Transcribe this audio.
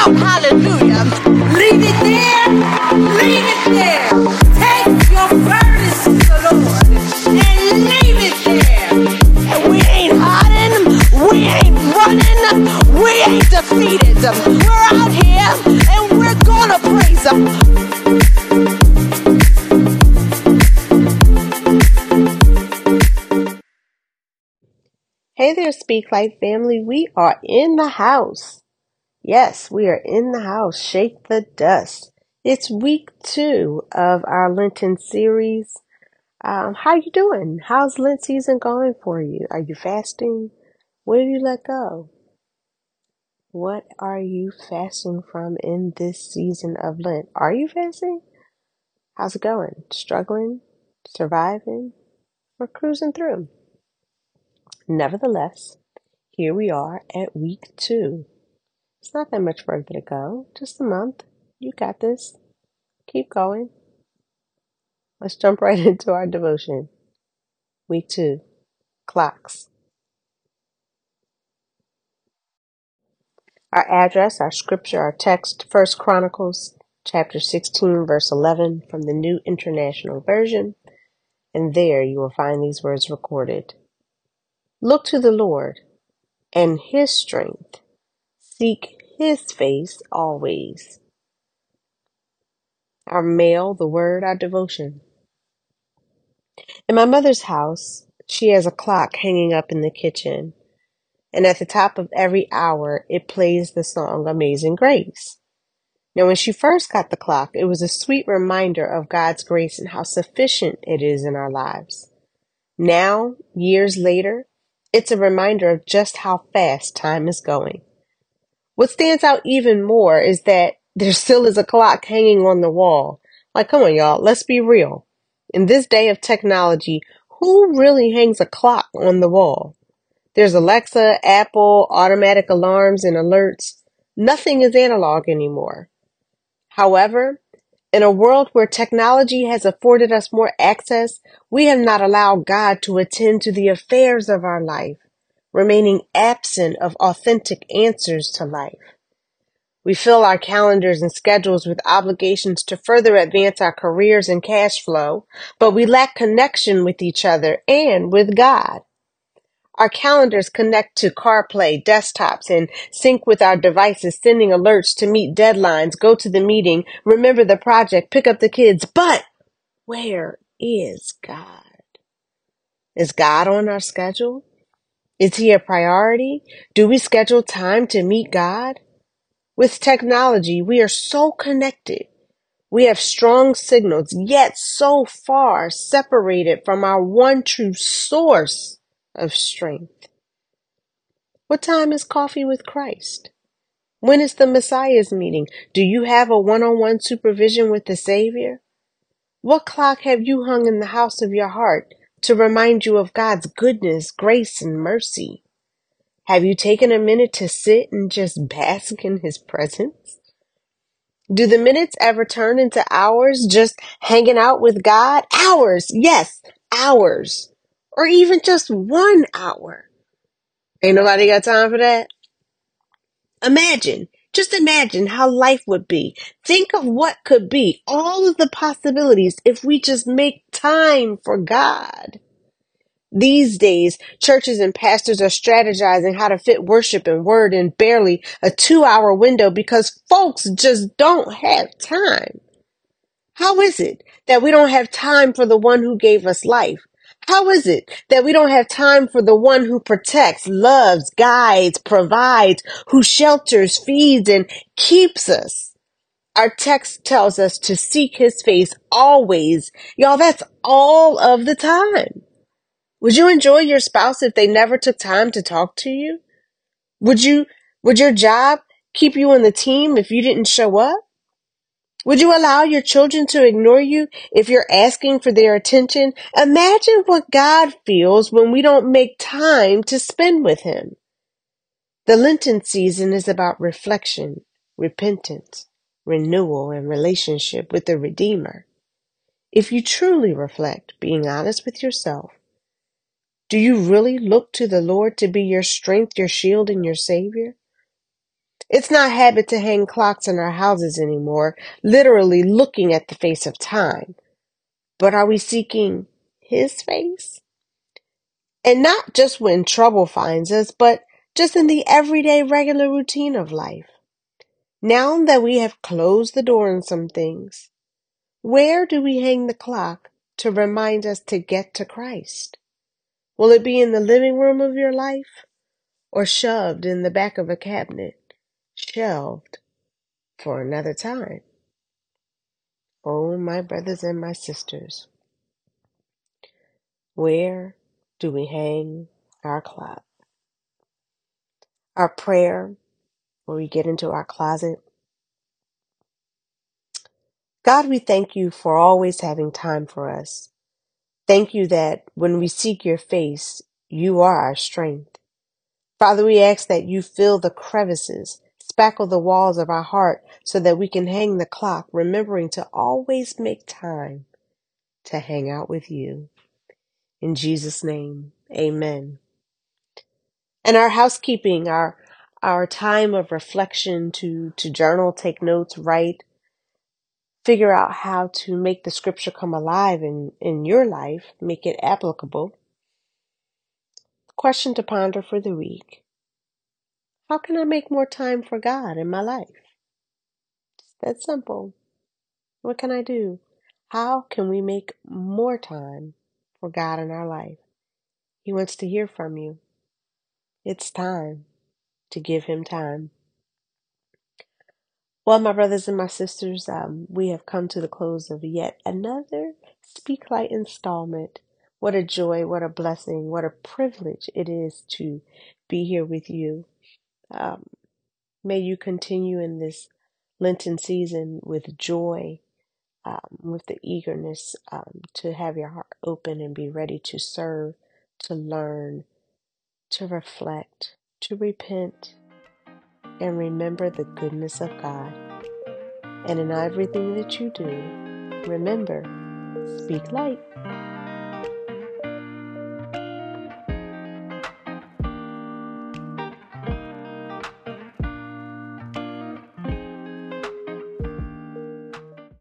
shout hallelujah. Leave it there. Leave it there. Take your burdens to the Lord and leave it there. And we ain't hiding. We ain't running. We ain't defeated. We're out here and we're gonna praise Him. Hey there, Speak Life family. We are in the house. Yes, we are in the house. Shake the dust. It's week two of our Lenten series. Um, how you doing? How's Lent season going for you? Are you fasting? What have you let go? What are you fasting from in this season of Lent? Are you fasting? How's it going? Struggling? Surviving? Or cruising through? Nevertheless, here we are at week two. It's not that much further to go, just a month. You got this. Keep going. Let's jump right into our devotion. Week two clocks. Our address, our scripture, our text, First Chronicles chapter 16, verse 11 from the New International Version. And there you will find these words recorded. Look to the Lord and his strength. Seek his face always. Our mail, the word, our devotion. In my mother's house, she has a clock hanging up in the kitchen, and at the top of every hour, it plays the song Amazing Grace. Now, when she first got the clock, it was a sweet reminder of God's grace and how sufficient it is in our lives. Now, years later, it's a reminder of just how fast time is going. What stands out even more is that there still is a clock hanging on the wall. Like, come on, y'all, let's be real. In this day of technology, who really hangs a clock on the wall? There's Alexa, Apple, automatic alarms and alerts. Nothing is analog anymore. However, in a world where technology has afforded us more access, we have not allowed God to attend to the affairs of our life, remaining absent of authentic answers to life. We fill our calendars and schedules with obligations to further advance our careers and cash flow, but we lack connection with each other and with God. Our calendars connect to CarPlay, desktops, and sync with our devices, sending alerts to meet deadlines, go to the meeting, remember the project, pick up the kids. But where is God? Is God on our schedule? Is He a priority? Do we schedule time to meet God? With technology, we are so connected. We have strong signals, yet so far separated from our one true source of strength. What time is coffee with Christ? When is the Messiah's meeting? Do you have a one on one supervision with the Savior? What clock have you hung in the house of your heart to remind you of God's goodness, grace, and mercy? Have you taken a minute to sit and just bask in His presence? Do the minutes ever turn into hours just hanging out with God? Hours, yes, hours. Or even just one hour. Ain't nobody got time for that? Imagine, just imagine how life would be. Think of what could be, all of the possibilities if we just make time for God. These days, churches and pastors are strategizing how to fit worship and word in barely a two hour window because folks just don't have time. How is it that we don't have time for the one who gave us life? How is it that we don't have time for the one who protects, loves, guides, provides, who shelters, feeds, and keeps us? Our text tells us to seek his face always. Y'all, that's all of the time. Would you enjoy your spouse if they never took time to talk to you? Would you, would your job keep you on the team if you didn't show up? Would you allow your children to ignore you if you're asking for their attention? Imagine what God feels when we don't make time to spend with Him. The Lenten season is about reflection, repentance, renewal, and relationship with the Redeemer. If you truly reflect, being honest with yourself, do you really look to the Lord to be your strength, your shield, and your Savior? It's not habit to hang clocks in our houses anymore, literally looking at the face of time. But are we seeking His face? And not just when trouble finds us, but just in the everyday regular routine of life. Now that we have closed the door on some things, where do we hang the clock to remind us to get to Christ? Will it be in the living room of your life or shoved in the back of a cabinet, shelved for another time? Oh, my brothers and my sisters, where do we hang our clock? Our prayer when we get into our closet. God, we thank you for always having time for us. Thank you that when we seek your face, you are our strength. Father, we ask that you fill the crevices, spackle the walls of our heart so that we can hang the clock, remembering to always make time to hang out with you. In Jesus' name, amen. And our housekeeping, our our time of reflection to to journal, take notes, write, figure out how to make the scripture come alive in in your life, make it applicable. Question to ponder for the week. How can I make more time for God in my life? It's that simple. What can I do? How can we make more time for God in our life? He wants to hear from you. It's time to give him time. Well, my brothers and my sisters, um, we have come to the close of yet another Speak Life installment. What a joy, what a blessing, what a privilege it is to be here with you. Um, may you continue in this Lenten season with joy, um, with the eagerness um, to have your heart open and be ready to serve, to learn, to reflect, to repent, and remember the goodness of God. And in everything that you do, remember, speak life.